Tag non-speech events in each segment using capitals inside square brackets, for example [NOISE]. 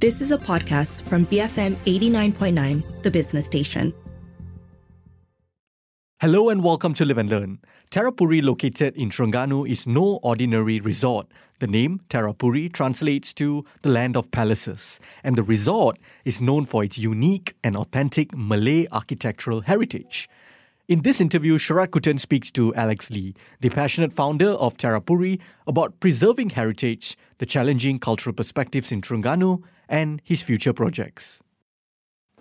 This is a podcast from BFM 89.9, the business station. Hello and welcome to Live and Learn. Terrapuri, located in Terengganu, is no ordinary resort. The name Terrapuri translates to the land of palaces, and the resort is known for its unique and authentic Malay architectural heritage. In this interview, Sharaad Kuttan speaks to Alex Lee, the passionate founder of Terrapuri, about preserving heritage, the challenging cultural perspectives in Terengganu, and his future projects.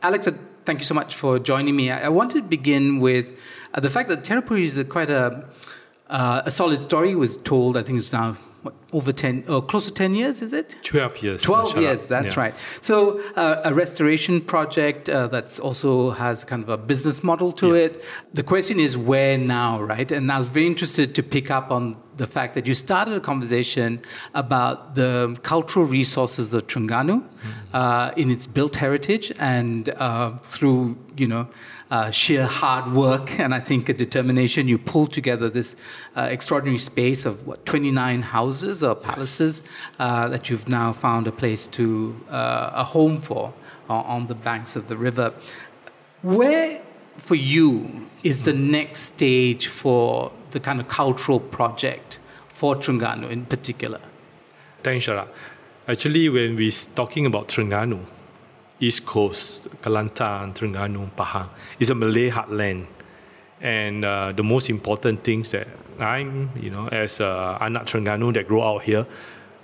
Alex, uh, thank you so much for joining me. I, wanted to begin with uh, the fact that Terrapuri is a, quite a, uh, a solid story. Was told, I think it's now what, over 10, or close to 10 years, is it? 12 years. 12 years, that's yeah. right. So, uh, a restoration project uh, that's also has kind of a business model to yeah. it. The question is where now, right? And I was very interested to pick up on the fact that you started a conversation about the cultural resources of Terengganu mm-hmm. uh, in its built heritage and uh, through, you know, uh, sheer hard work and I think a determination, you pulled together this uh, extraordinary space of what 29 houses or palaces uh, that you've now found a place to uh, a home for uh, on the banks of the river. Where for you is the next stage for the kind of cultural project for Terengganu in particular? Thanks, Shara. Actually, when we're talking about Terengganu, East Coast, Kelantan, Terengganu, Pahang. It's a Malay heartland. And uh, the most important things that I'm, you know, as a anak Terengganu that grow out here,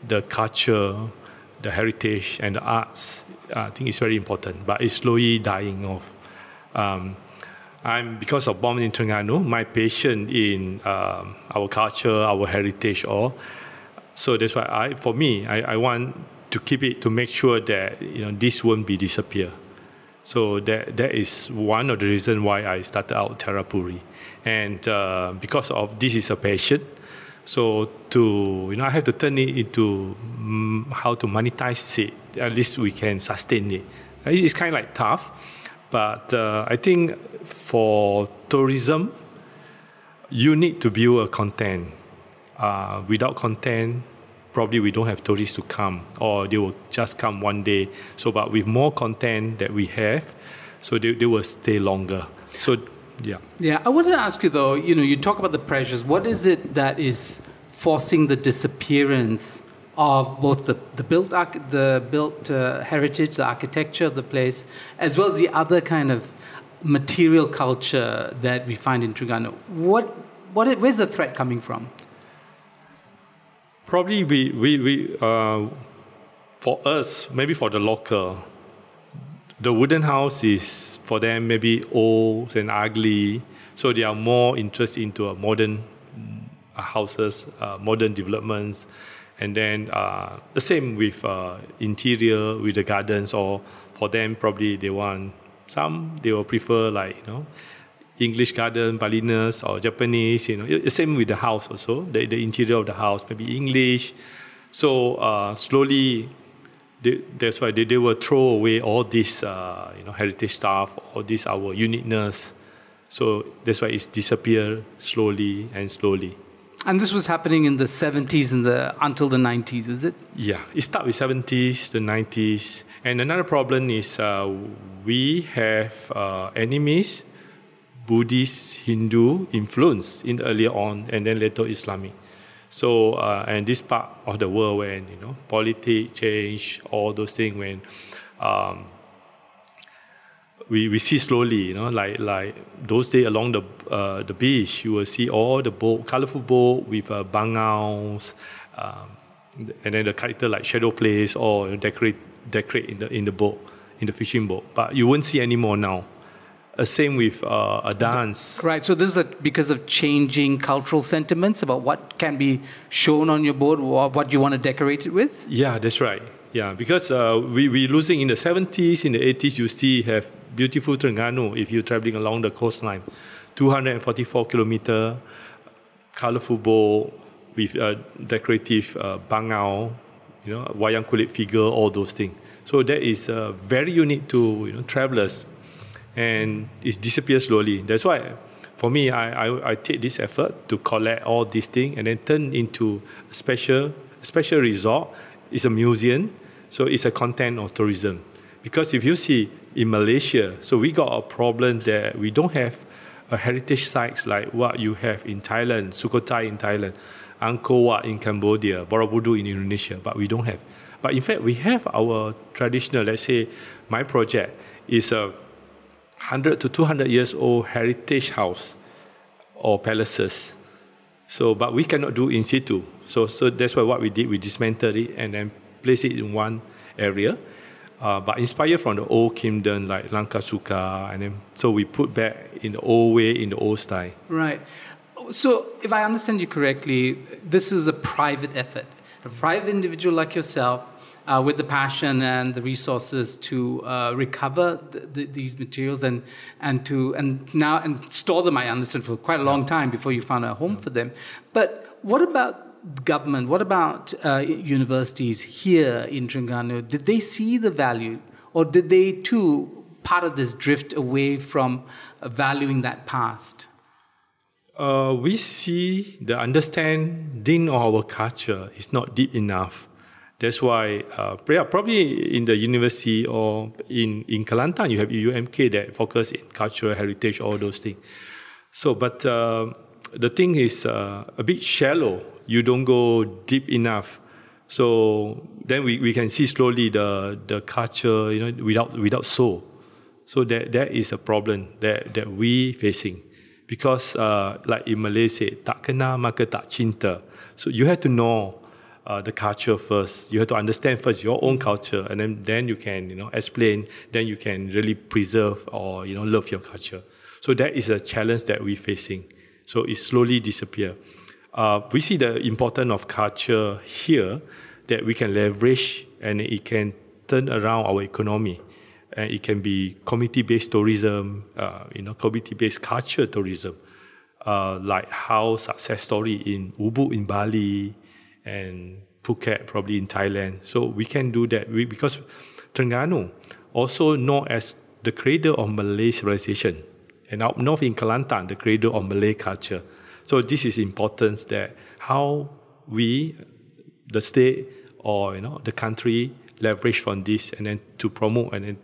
the culture, the heritage, and the arts, I think it's very important. But it's slowly dying off. Um, I'm because of born in Terengganu, my passion in um, our culture, our heritage, all. So that's why I, for me, I, I want to keep it to make sure that you know this won't be disappear. So that that is one of the reasons why I started out Terrapuri, and uh, because of this is a passion. So to you know I have to turn it into um, how to monetize it. At least we can sustain it. It's, it's kind of like tough, but uh, I think for tourism, you need to build a content. Uh, without content, probably we don't have tourists to come or they will just come one day. So, but with more content that we have, so they, they will stay longer. So, yeah. Yeah, I wanted to ask you though, you know, you talk about the pressures. What is it that is forcing the disappearance of both the, the built, the built uh, heritage, the architecture of the place, as well as the other kind of material culture that we find in Terengganu? What, what, where's the threat coming from? Probably we, we, we uh, for us, maybe for the local, the wooden house is for them maybe old and ugly, so they are more interested into a modern uh, houses, uh, modern developments, and then uh, the same with uh, interior, with the gardens, or for them probably they want some they will prefer like you know English garden, Balinese or Japanese, you know, the same with the house also, the, the interior of the house, maybe English. So uh, slowly, they, that's why they, they will throw away all this, uh, you know, heritage stuff, all this our uniqueness. So that's why it's disappear slowly and slowly. And this was happening in the 70s and the until the 90s, was it? Yeah, it started with 70s, the 90s. And another problem is uh, we have uh, animist Buddhist, Hindu influence in earlier on, and then later Islamic. So, uh, and this part of the world when you know politics change, all those things when um, we, we see slowly, you know, like like those days along the uh, the beach, you will see all the boat, colorful boat with uh, um, and then the character like shadow plays or decorate decorate in the in the boat, in the fishing boat. But you won't see anymore now. Uh, same with uh, a dance. Right. So this is because of changing cultural sentiments about what can be shown on your board, what you want to decorate it with. Yeah, that's right. Yeah, because uh, we we losing in the 70s, in the 80s, you see have beautiful Terengganu if you're traveling along the coastline, 244 kilometer, colorful bowl with a decorative uh, bangal, you know, wayang kulit figure, all those things. So that is uh, very unique to you know travelers and it disappears slowly. That's why, for me, I, I, I take this effort to collect all these things and then turn into a special, special resort. It's a museum. So it's a content of tourism. Because if you see in Malaysia, so we got a problem that we don't have a heritage sites like what you have in Thailand, Sukhothai in Thailand, Angkor Wat in Cambodia, Borobudur in Indonesia, but we don't have. But in fact, we have our traditional, let's say, my project is a 100 to 200 years old heritage house or palaces. So, but we cannot do in situ. So, so that's why what we did, we dismantled it and then placed it in one area. Uh, but inspired from the old kingdom like Langkasuka, and then so we put back in the old way, in the old style. Right. So, if I understand you correctly, this is a private effort. A private individual like yourself uh, with the passion and the resources to uh, recover the, the, these materials and and to and now and store them. I understand for quite a long time before you found a home for them. But what about government? What about uh, universities here in Terengganu? Did they see the value, or did they too part of this drift away from valuing that past? Uh, we see the understanding of our culture is not deep enough. That's why uh, probably in the university or in, in Kelantan, you have UMK that focus in cultural heritage, all those things. So, but uh, the thing is uh, a bit shallow. You don't go deep enough. So then we, we can see slowly the, the culture, you know, without, without soul. So that, that is a problem that, that we facing. Because uh, like in Malaysia, tak kena maka tak cinta. So you have to know uh, the culture first. You have to understand first your own culture, and then then you can you know explain. Then you can really preserve or you know love your culture. So that is a challenge that we're facing. So it slowly disappear. Uh, we see the importance of culture here that we can leverage and it can turn around our economy. And it can be community-based tourism, uh, you know, community-based culture tourism, uh, like how success story in Ubud in Bali, and Phuket, probably in Thailand. So we can do that we, because Terengganu, also known as the cradle of Malay civilization, and up north in Kelantan, the cradle of Malay culture. So this is important that how we, the state or you know the country, leverage from this and then to promote and then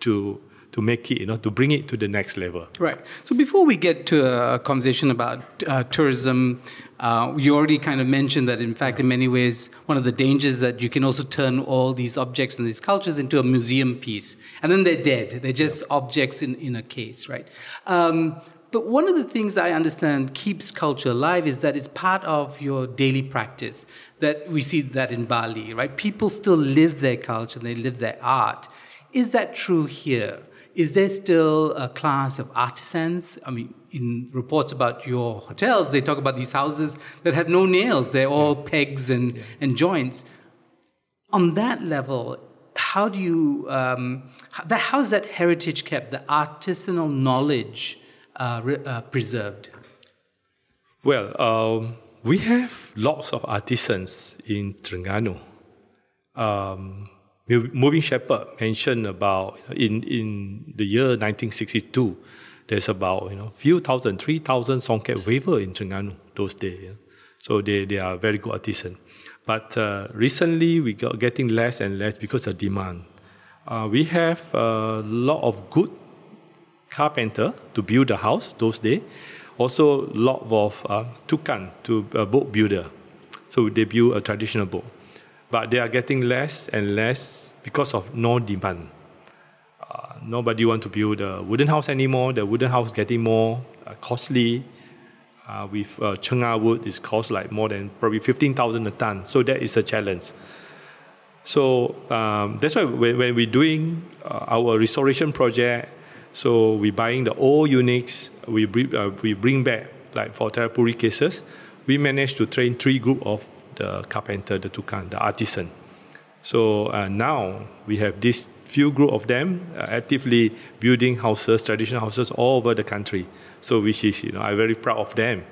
to to make it, you know, to bring it to the next level. Right. So before we get to a conversation about uh, tourism, uh, you already kind of mentioned that, in fact, in many ways, one of the dangers that you can also turn all these objects and these cultures into a museum piece, and then they're dead. They're just yeah. objects in, in a case, right? Um, but one of the things I understand keeps culture alive is that it's part of your daily practice. That we see that in Bali, right? People still live their culture, and they live their art. Is that true here? Is there still a class of artisans? I mean, in reports about your hotels, they talk about these houses that have no nails, they're all pegs and, and joints. On that level, how do you, um, how is that heritage kept, the artisanal knowledge uh, re- uh, preserved? Well, um, we have lots of artisans in Terengganu. Um, Mubin Sheppard mentioned about in, in the year 1962, there's about you know few thousand, three thousand songket weaver in Terengganu those days. Yeah? So they, they are very good artisan. But uh, recently we got getting less and less because of demand. Uh, we have a lot of good carpenter to build the house those days. Also, lot of uh, tukan to a boat builder. So they build a traditional boat but they are getting less and less because of no demand. Uh, nobody want to build a wooden house anymore. The wooden house getting more uh, costly. Uh, with uh, Chengal wood, it costs like more than probably fifteen thousand a ton. So that is a challenge. So um, that's why when, when we're doing uh, our restoration project, so we're buying the old units, we bring, uh, we bring back like for Terrapuri cases, we managed to train three group of the carpenter, the tukan, the artisan. So uh, now we have this few group of them uh, actively building houses, traditional houses all over the country. So which is, you know, I'm very proud of them.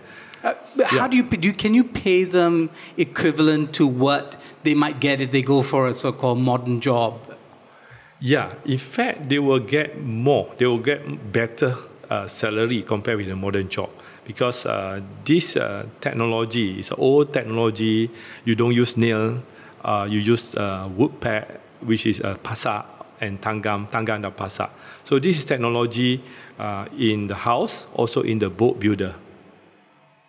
Uh, how yeah. do you, do you, can you pay them equivalent to what they might get if they go for a so-called modern job? Yeah, in fact, they will get more. They will get better uh, salary compared with a modern job because uh, this uh, technology is old technology. You don't use nail, uh, you use uh, wood pad which is uh, Pasak and Tanggam dan Pasak. So this is technology uh, in the house, also in the boat builder.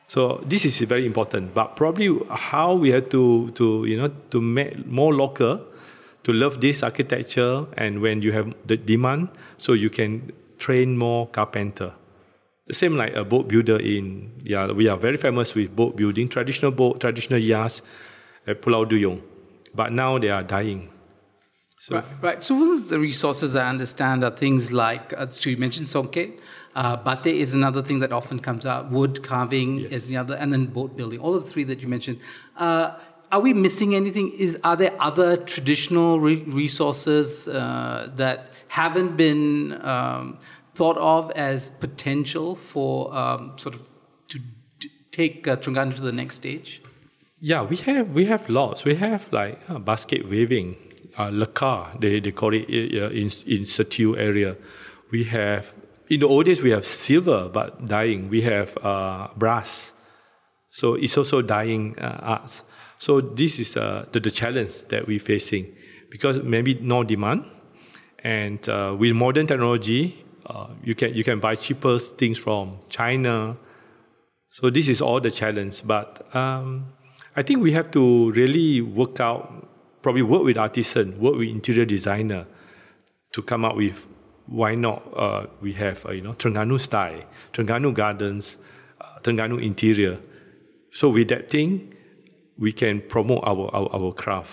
So this is very important. But probably how we have to, to you know, to make more local, to love this architecture, and when you have the demand, so you can train more carpenter. The same like a boat builder in, yeah, we are very famous with boat building, traditional boat, traditional yachts at Pulau Duyung. But now they are dying. So, right, right. So one of the resources I understand are things like, uh, so you mentioned songket, uh, batik is another thing that often comes out, wood carving yes. is the other, and then boat building. All of the three that you mentioned. Uh, are we missing anything? Is are there other traditional re- resources uh, that haven't been um, thought of as potential for um, sort of to, take uh, to the next stage? Yeah, we have we have lots. We have like uh, basket weaving, uh, they, they call it uh, in in situ area. We have in the old days we have silver but dying. We have uh, brass, so it's also dying uh, arts. So this is uh, the, the challenge that we're facing because maybe no demand, and uh, with modern technology, uh, you can you can buy cheaper things from China. So this is all the challenge. But um, I think we have to really work out, probably work with artisan, work with interior designer, to come up with why not uh, we have uh, you know Terengganu style, Terengganu gardens, uh, Terengganu interior. So with that thing, we can promote our, our, our craft.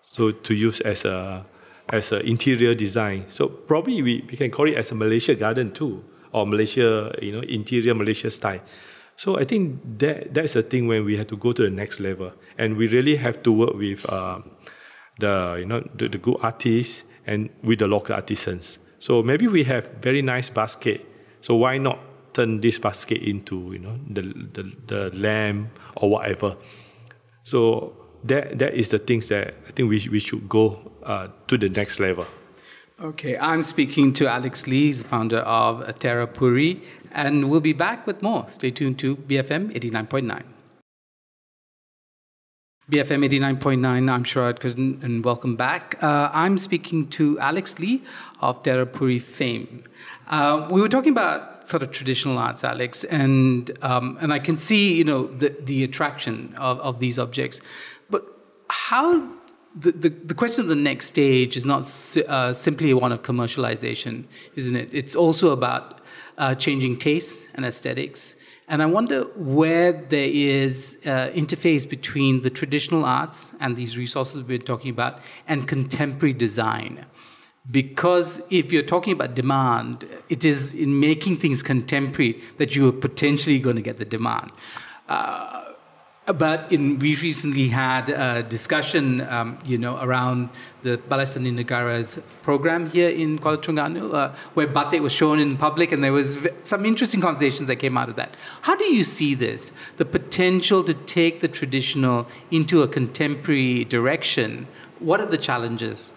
So to use as a as an interior design. So probably we, we can call it as a Malaysia garden too, or Malaysia, you know, interior Malaysia style. So I think that that's the thing when we have to go to the next level, and we really have to work with uh, the you know the, the good artists and with the local artisans. So maybe we have very nice basket. So why not turn this basket into you know the the, the lamp or whatever? So that that is the things that I think we we should go uh, to the next level. Okay, I'm speaking to Alex Lee, the founder of Terrapuri, and we'll be back with more. Stay tuned to BFM 89.9. BFM 89.9, I'm Sharaad and welcome back. Uh, I'm speaking to Alex Lee of Terrapuri fame. Uh, we were talking about sort of traditional arts, Alex, and, um, and I can see, you know, the, the attraction of, of these objects. But how the, the, the, question of the next stage is not uh, simply one of commercialization, isn't it? It's also about uh, changing tastes and aesthetics. And I wonder where there is uh, interface between the traditional arts and these resources we've been talking about and contemporary design. Because if you're talking about demand, it is in making things contemporary that you are potentially going to get the demand. Uh, but in, we recently had a discussion, um, you know, around the Balai Seni Negara's program here in Kuala Terengganu, uh, where batik was shown in public, and there was some interesting conversations that came out of that. How do you see this? The potential to take the traditional into a contemporary direction. What are the challenges?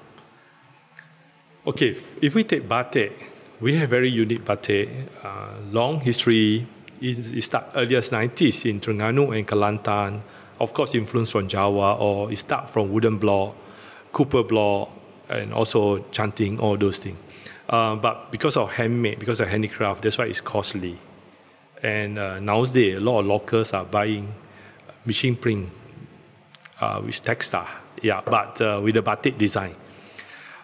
Okay, if we take batik, we have very unique batik, uh, long history it, start earliest 90s in Terengganu and Kelantan. Of course, influence from Java or it start from wooden block, copper block, and also canting, all those things. Uh, but because of handmade, because of handicraft, that's why it's costly. And uh, nowadays, a lot of locals are buying machine print uh, with textile, yeah, but uh, with the batik design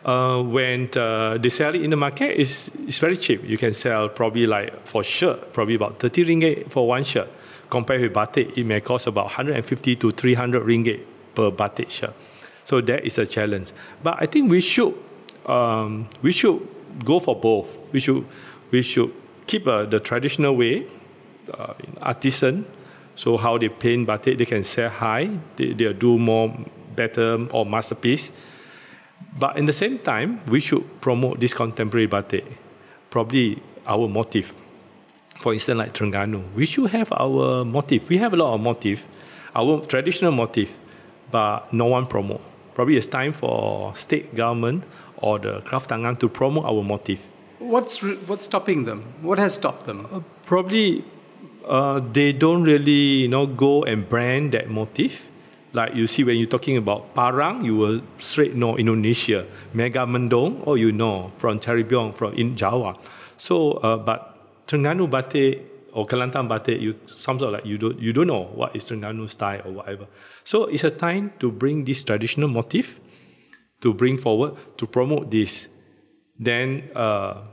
uh, when uh, they sell it in the market, it's, it's very cheap. You can sell probably like for shirt, probably about 30 ringgit for one shirt. Compared with batik, it may cost about 150 to 300 ringgit per batik shirt. So that is a challenge. But I think we should um, we should go for both. We should we should keep uh, the traditional way, uh, artisan. So how they paint batik, they can sell high. They they do more better or masterpiece but in the same time, we should promote this contemporary batik. Probably our motif. For instance, like Terengganu, we should have our motif. We have a lot of motif, our traditional motif, but no one promote. Probably it's time for state government or the Kraftangan to promote our motif. What's what's stopping them? What has stopped them? Uh, probably uh, they don't really you know go and brand that motif Like you see when you're talking about Parang, you will straight know Indonesia. Mega Megamendung, oh you know from Cirebon, from in Java. So, uh, but Terengganu batik or Kelantan batik, you sometimes like you don't you don't know what is Terengganu style or whatever. So it's a time to bring this traditional motif, to bring forward to promote this. Then uh,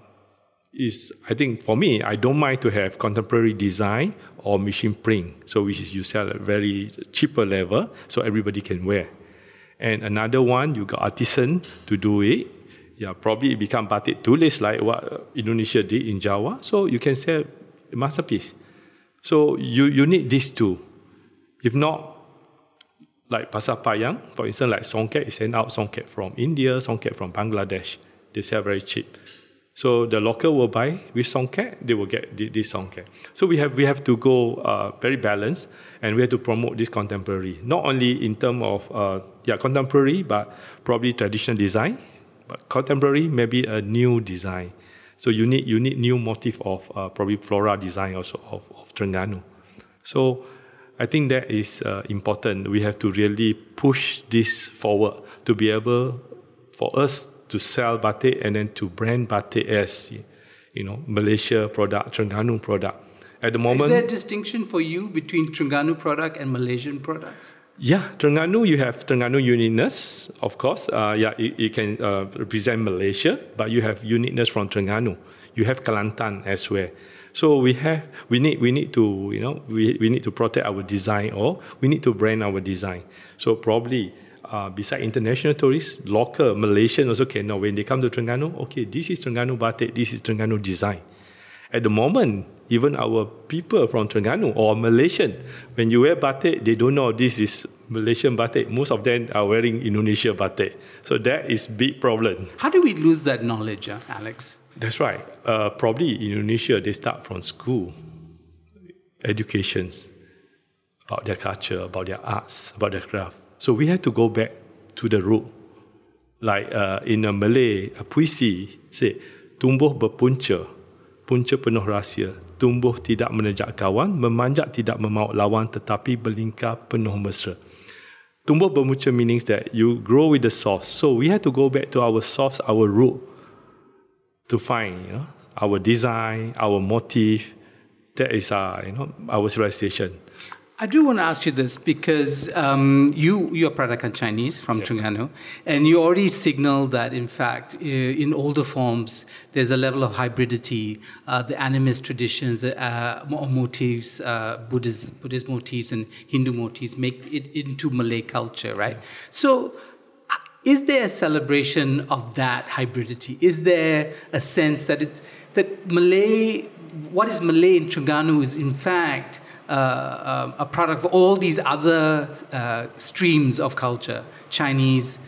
is I think for me, I don't mind to have contemporary design or machine print. So which is you sell at very cheaper level, so everybody can wear. And another one, you got artisan to do it. Yeah, probably it become batik tulis like what Indonesia did in Java. So you can sell a masterpiece. So you, you need these two. If not, like Pasar Payang, for instance, like songket, is send out songket from India, songket from Bangladesh. They sell very cheap. So the local will buy with songket, they will get this songket. So we have we have to go uh, very balanced, and we have to promote this contemporary, not only in terms of uh, yeah contemporary, but probably traditional design, but contemporary maybe a new design. So you need you need new motif of uh, probably flora design also of, of Terengganu. So I think that is uh, important. We have to really push this forward to be able for us to sell batik and then to brand batik as you know Malaysia product, Terengganu product. At the moment, is there a distinction for you between Terengganu product and Malaysian products? Yeah, Terengganu, you have Terengganu uniqueness, of course. Uh, yeah, it, it can uh, represent Malaysia, but you have uniqueness from Terengganu. You have Kelantan as well. So we have, we need, we need to, you know, we, we need to protect our design or we need to brand our design. So probably uh, beside international tourists, local Malaysian also can know when they come to Terengganu, okay, this is Terengganu batik, this is Terengganu design. At the moment, even our people from Terengganu or Malaysian, when you wear batik, they don't know this is Malaysian batik. Most of them are wearing Indonesia batik. So that is big problem. How do we lose that knowledge, uh, Alex? That's right. Uh, probably in Indonesia, they start from school, educations about their culture, about their arts, about their craft. So we have to go back to the root. Like uh, in a Malay a puisi, say, tumbuh berpunca, punca penuh rahsia, tumbuh tidak menejak kawan, memanjat tidak memaut lawan tetapi berlingkar penuh mesra. Tumbuh berpunca means that you grow with the source. So we have to go back to our source, our root, to find you know, our design, our motive. That is our, you know, our civilization. I do want to ask you this because um, you you're Peranakan Chinese from yes. And you already signaled that in fact in older forms there's a level of hybridity, uh, the animist traditions, uh, motifs, uh, Buddhist Buddhist motifs and Hindu motifs make it into Malay culture, right? Yeah. So. Uh, is there a celebration of that hybridity? Is there a sense that it that Malay, what is Malay in Terengganu is in fact uh, uh, a product of all these other uh, streams of culture, Chinese,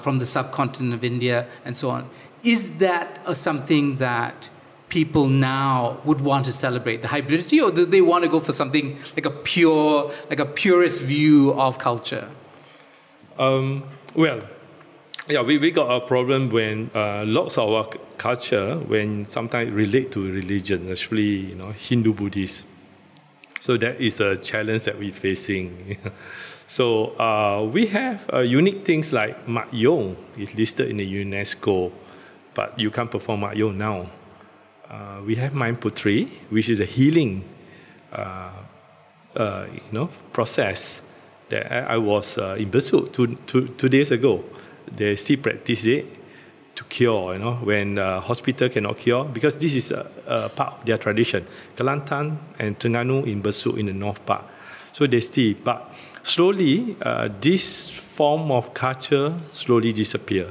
from the subcontinent of India, and so on. Is that something that people now would want to celebrate the hybridity, or do they want to go for something like a pure, like a purist view of culture? Um, well, yeah, we, we got a problem when uh, lots of our culture, when sometimes relate to religion, especially you know Hindu Buddhist, so that is a challenge that we're facing. [LAUGHS] so uh, we have uh, unique things like Mak Yong is listed in the UNESCO, but you can't perform Mak Yong now. Uh, we have Main Putri, which is a healing, uh, uh, you know, process that I, I was in Besut two, two, two days ago. They still practice it to cure, you know, when uh, hospital cannot cure, because this is a, a, part of their tradition. Kelantan and Terengganu in Besut in the north part. So they still, but slowly, uh, this form of culture slowly disappear.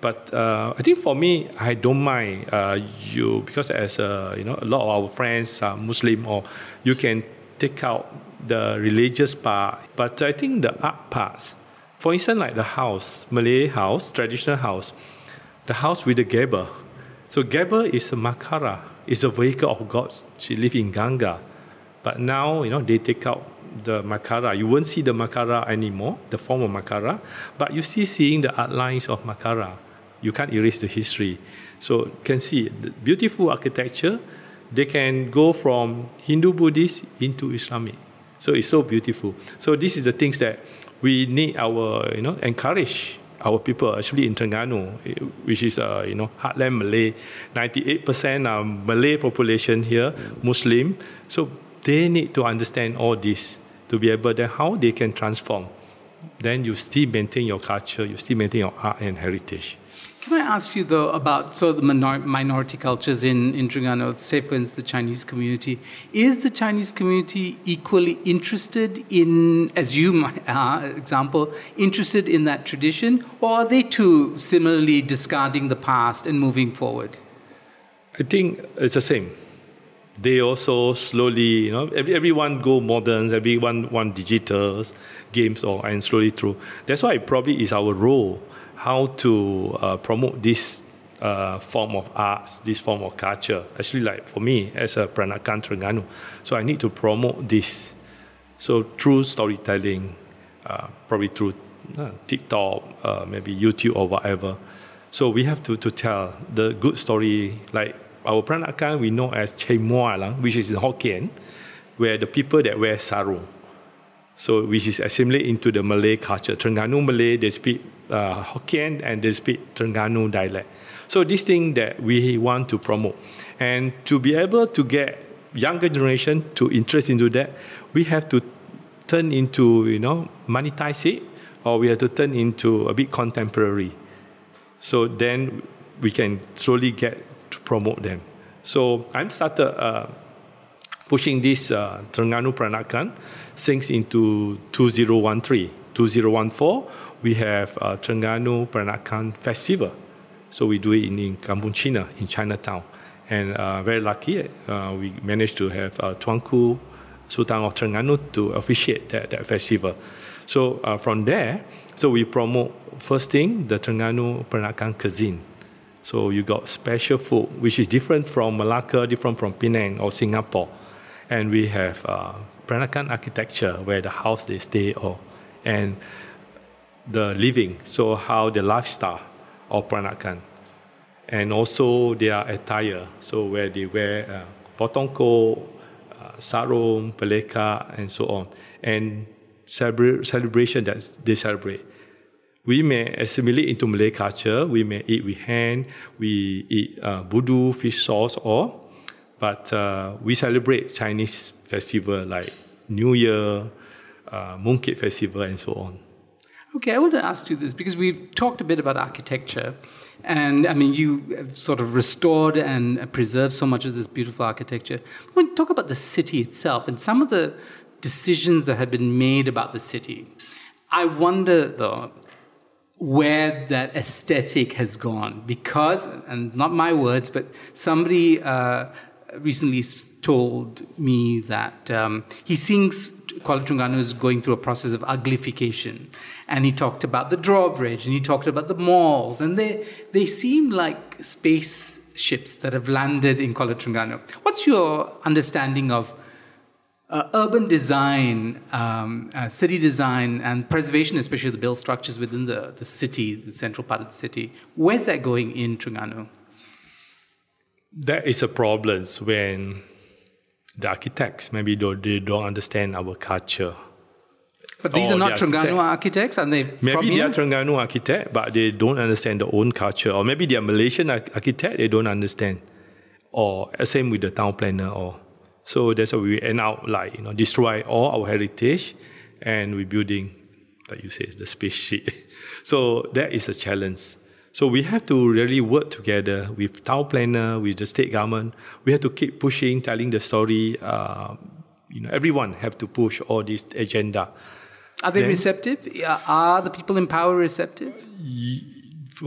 But uh, I think for me, I don't mind uh, you because as a, you know a lot of our friends are Muslim or you can take out the religious part. But I think the art parts, for instance, like the house, Malay house, traditional house, the house with the gable. So gable is a makara, is a vehicle of God. She lived in Ganga. But now, you know, they take out the makara. You won't see the makara anymore, the form of makara, but you see seeing the outlines of makara. You can't erase the history. So can see the beautiful architecture. They can go from Hindu Buddhist into Islamic. So it's so beautiful. So this is the things that we need our, you know, encourage our people actually in Terengganu, which is uh, you know heartland Malay, 98% are Malay population here, Muslim. So they need to understand all this to be able then how they can transform. Then you still maintain your culture, you still maintain your art and heritage. Can I ask you though about so the minor, minority cultures in in Terengganu, say for instance the Chinese community, is the Chinese community equally interested in, as you [LAUGHS] uh, example, interested in that tradition, or are they too similarly discarding the past and moving forward? I think it's the same. They also slowly, you know, every, everyone go modern, everyone want digitals, games, or and slowly through. That's why probably is our role how to uh, promote this uh, form of arts, this form of culture. Actually, like for me as a Peranakan Terengganu, so I need to promote this. So through storytelling, uh, probably through uh, TikTok, uh, maybe YouTube or whatever. So we have to, to tell the good story. Like our Peranakan, we know as Chei Mua, which is in Hokkien, where the people that wear sarung. So which is assimilated into the Malay culture. Terengganu Malay, they speak uh, Hokkien and they speak Terengganu dialect. So this thing that we want to promote, and to be able to get younger generation to interest into that, we have to turn into you know monetize it, or we have to turn into a bit contemporary. So then we can slowly get to promote them. So I'm started uh, pushing this uh, Terengganu Peranakan since into 2013. 2014, we have uh, Terengganu Peranakan Festival. So we do it in, in Kampung China, in Chinatown. And uh, very lucky, uh, we managed to have uh, Tuanku Sultan of Terengganu to officiate that, that festival. So uh, from there, so we promote first thing the Terengganu Peranakan cuisine. So you got special food, which is different from Malacca, different from Penang or Singapore. And we have uh, Peranakan architecture, where the house they stay or, and the living, so how the lifestyle of Peranakan. And also their attire, so where they wear uh, potong kok, uh, sarung, peleka, and so on. And celebra- celebration that they celebrate. We may assimilate into Malay culture, we may eat with hand, we eat uh, budu, fish sauce, or, but uh, we celebrate Chinese festival like New Year, uh, Mooncake Festival, and so on. Okay, I want to ask you this because we've talked a bit about architecture, and I mean, you have sort of restored and preserved so much of this beautiful architecture. When you talk about the city itself and some of the decisions that have been made about the city, I wonder though where that aesthetic has gone because, and not my words, but somebody uh, recently told me that um, he thinks Kuala Terengganu is going through a process of uglification. And he talked about the drawbridge and he talked about the malls. And they, they seem like spaceships that have landed in Kuala Terengganu. What's your understanding of uh, urban design, um, uh, city design, and preservation, especially the built structures within the, the city, the central part of the city? Where's that going in Terengganu? That is a problem when the architects maybe don't, they don't understand our culture. But these Or are not the Terengganu architects, and they Maybe they are Terengganu architect, but they don't understand their own culture. Or maybe they are Malaysian arch- architect, they don't understand. Or uh, same with the town planner. Or so that's why we end out like you know destroy all our heritage, and we building, like you say, is the spaceship. [LAUGHS] so that is a challenge. So we have to really work together with town planner, with the state government. We have to keep pushing, telling the story. Uh, you know, everyone have to push all this agenda. Are they Then- receptive? Are the people in power receptive?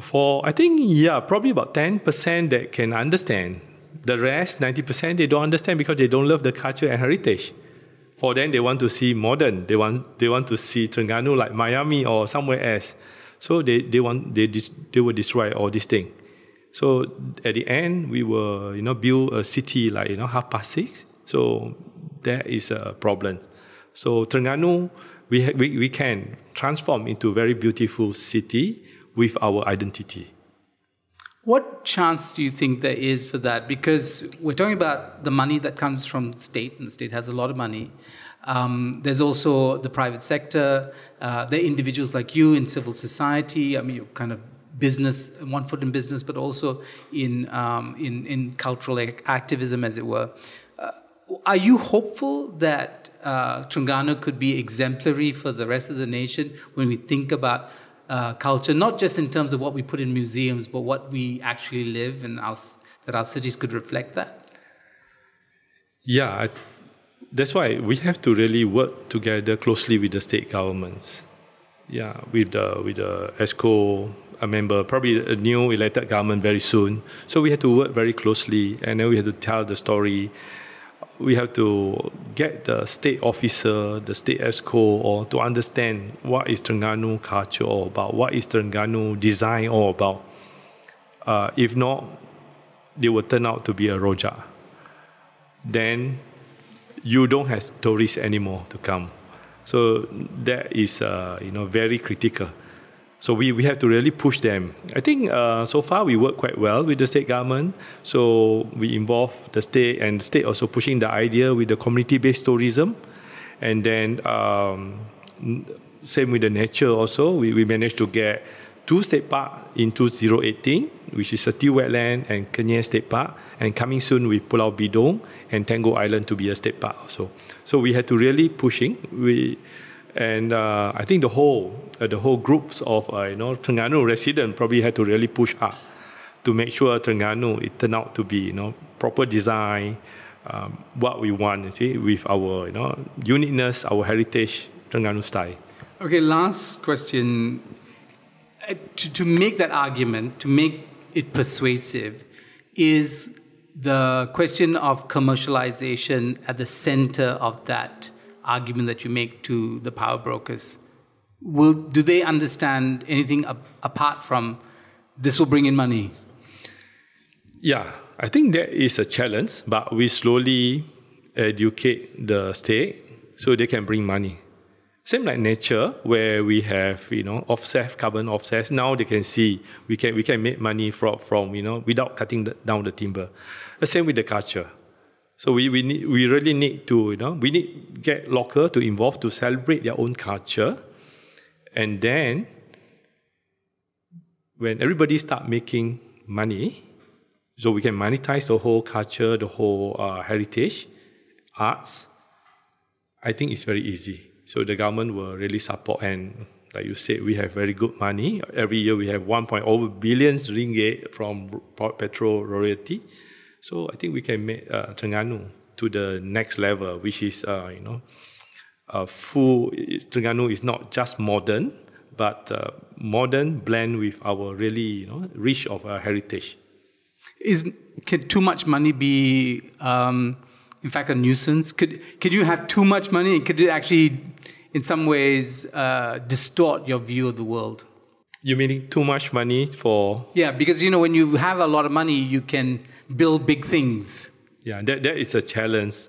for I think yeah, probably about ten percent that can understand. The rest, ninety percent, they don't understand because they don't love the culture and heritage. For them, they want to see modern. They want they want to see Terengganu like Miami or somewhere else. So they, they want they they will destroy all these things. So at the end, we will you know build a city like you know half past six. So that is a problem. So Terengganu, we ha- we, we can transform into a very beautiful city with our identity. What chance do you think there is for that? Because we're talking about the money that comes from state, and the state has a lot of money. Um, there's also the private sector. Uh, individuals like you in civil society. I mean, you're kind of business, one foot in business, but also in um, in, in cultural activism, as it were. Uh, are you hopeful that uh, could be exemplary for the rest of the nation when we think about uh, culture, not just in terms of what we put in museums, but what we actually live and our, that our cities could reflect that? Yeah, that's why we have to really work together closely with the state governments. Yeah, with the with the EXCO a member, probably a new elected government very soon. So we have to work very closely, and then we have to tell the story. We have to get the state officer, the state EXCO, or to understand what is Terengganu culture all about, what is Terengganu design all about. Uh, if not, they will turn out to be a roja. Then you don't have tourists anymore to come. So that is uh, you know very critical. So we, we have to really push them. I think uh, so far we work quite well with the state government. So we involve the state and the state also pushing the idea with the community-based tourism. And then um, same with the nature also. We, we managed to get two state park in 2018, which is Setiu Wetland and Kenyir State Park. And coming soon with Pulau Bidong and Tenggol Island to be a state park also. So we had to really pushing. We and uh, I think the whole uh, the whole groups of uh, you know Terengganu resident probably had to really push hard to make sure Terengganu it turned out to be you know proper design, um, what we want you see with our you know uniqueness, our heritage Terengganu style. Okay, last question. Uh, to, to make that argument, to make it persuasive, is the question of commercialization at the center of that argument that you make to the power brokers? Will, do they understand anything apart from this will bring in money? Yeah, I think that is a challenge, but we slowly educate the state so they can bring money. Same like nature, where we have you know offset carbon offsets. Now they can see we can we can make money from from you know without cutting the, down the timber. The same with the culture. So we, we, need, we really need to, you know, we need get local to involve to celebrate their own culture. And then when everybody start making money, so we can monetize the whole culture, the whole uh, heritage, arts, I think it's very easy. So the government will really support and like you said, we have very good money. Every year we have 1.0 billions ringgit from petrol royalty. So I think we can make uh, Terengganu to the next level, which is uh, you know, uh, full. Terengganu is not just modern, but uh, modern blend with our really you know rich of our heritage. Is can too much money be um, in fact a nuisance? Could could you have too much money? Could it actually, in some ways, uh, distort your view of the world? You meaning too much money for? Yeah, because you know when you have a lot of money, you can build big things. Yeah, that, that is a challenge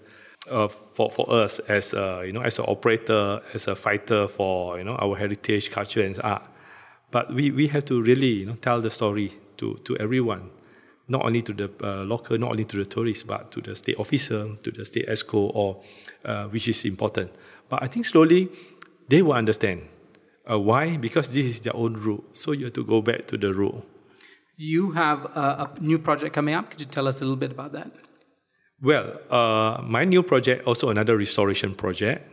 uh, for, for us as a, you know as an operator, as a fighter for you know our heritage, culture, and art. But we, we have to really you know tell the story to, to everyone, not only to the uh, local, not only to the tourists, but to the state officer, to the state EXCO, or uh, which is important. But I think slowly they will understand uh, why? Because this is their own rule. So you have to go back to the rule. You have a, a new project coming up. Could you tell us a little bit about that? Well, uh, my new project, also another restoration project.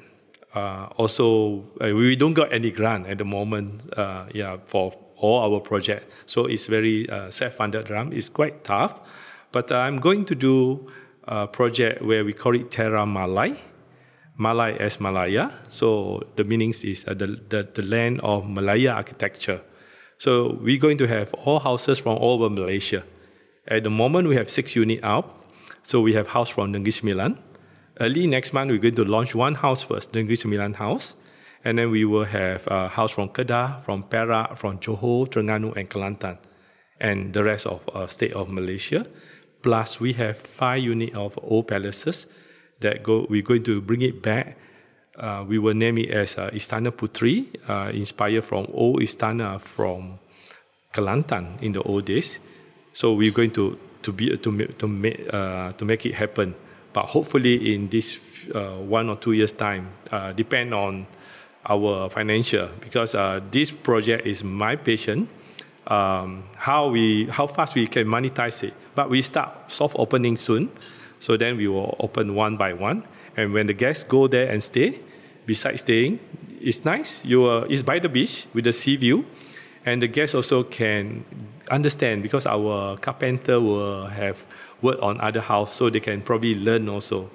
Uh, also, uh, we don't got any grant at the moment. Uh, yeah, for all our project, so it's very uh, self-funded drum. It's quite tough, but I'm going to do a project where we call it Terra Malay. Malay as Malaya. So the meanings is uh, the, the, the land of Malaya architecture. So we're going to have all houses from all over Malaysia. At the moment, we have six units out. So we have house from Negeri Sembilan. Early next month, we're going to launch one house first, Negeri Sembilan house. And then we will have a house from Kedah, from Perak, from Johor, Terengganu, and Kelantan. And the rest of uh, state of Malaysia. Plus, we have five units of old palaces that go, we're going to bring it back. Uh, we will name it as uh, Istana Putri, uh, inspired from old Istana from Kelantan in the old days. So we're going to to be to to make uh, to make it happen But hopefully, in this uh, one or two years' time, uh, depend on our financial because uh, this project is my passion. Um, how we how fast we can monetize it, but we start soft opening soon, so then we will open one by one, and when the guests go there and stay, besides staying, it's nice. You are it's by the beach with the sea view, and the guests also can understand because our carpenter will have worked on other house, so they can probably learn also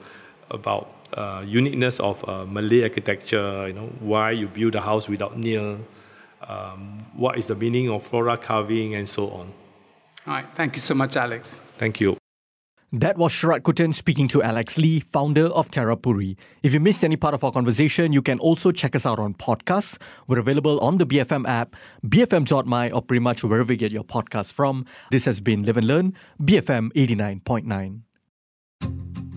about uh, uniqueness of uh, Malay architecture. You know why you build a house without nail, um, what is the meaning of flora carving, and so on. All right. Thank you so much, Alex. Thank you. That was Sharaad Kuttan speaking to Alex Lee, founder of Terrapuri. If you missed any part of our conversation, you can also check us out on podcasts. We're available on the BFM app, bfm.my, or pretty much wherever you get your podcasts from. This has been Live and Learn, BFM 89.9.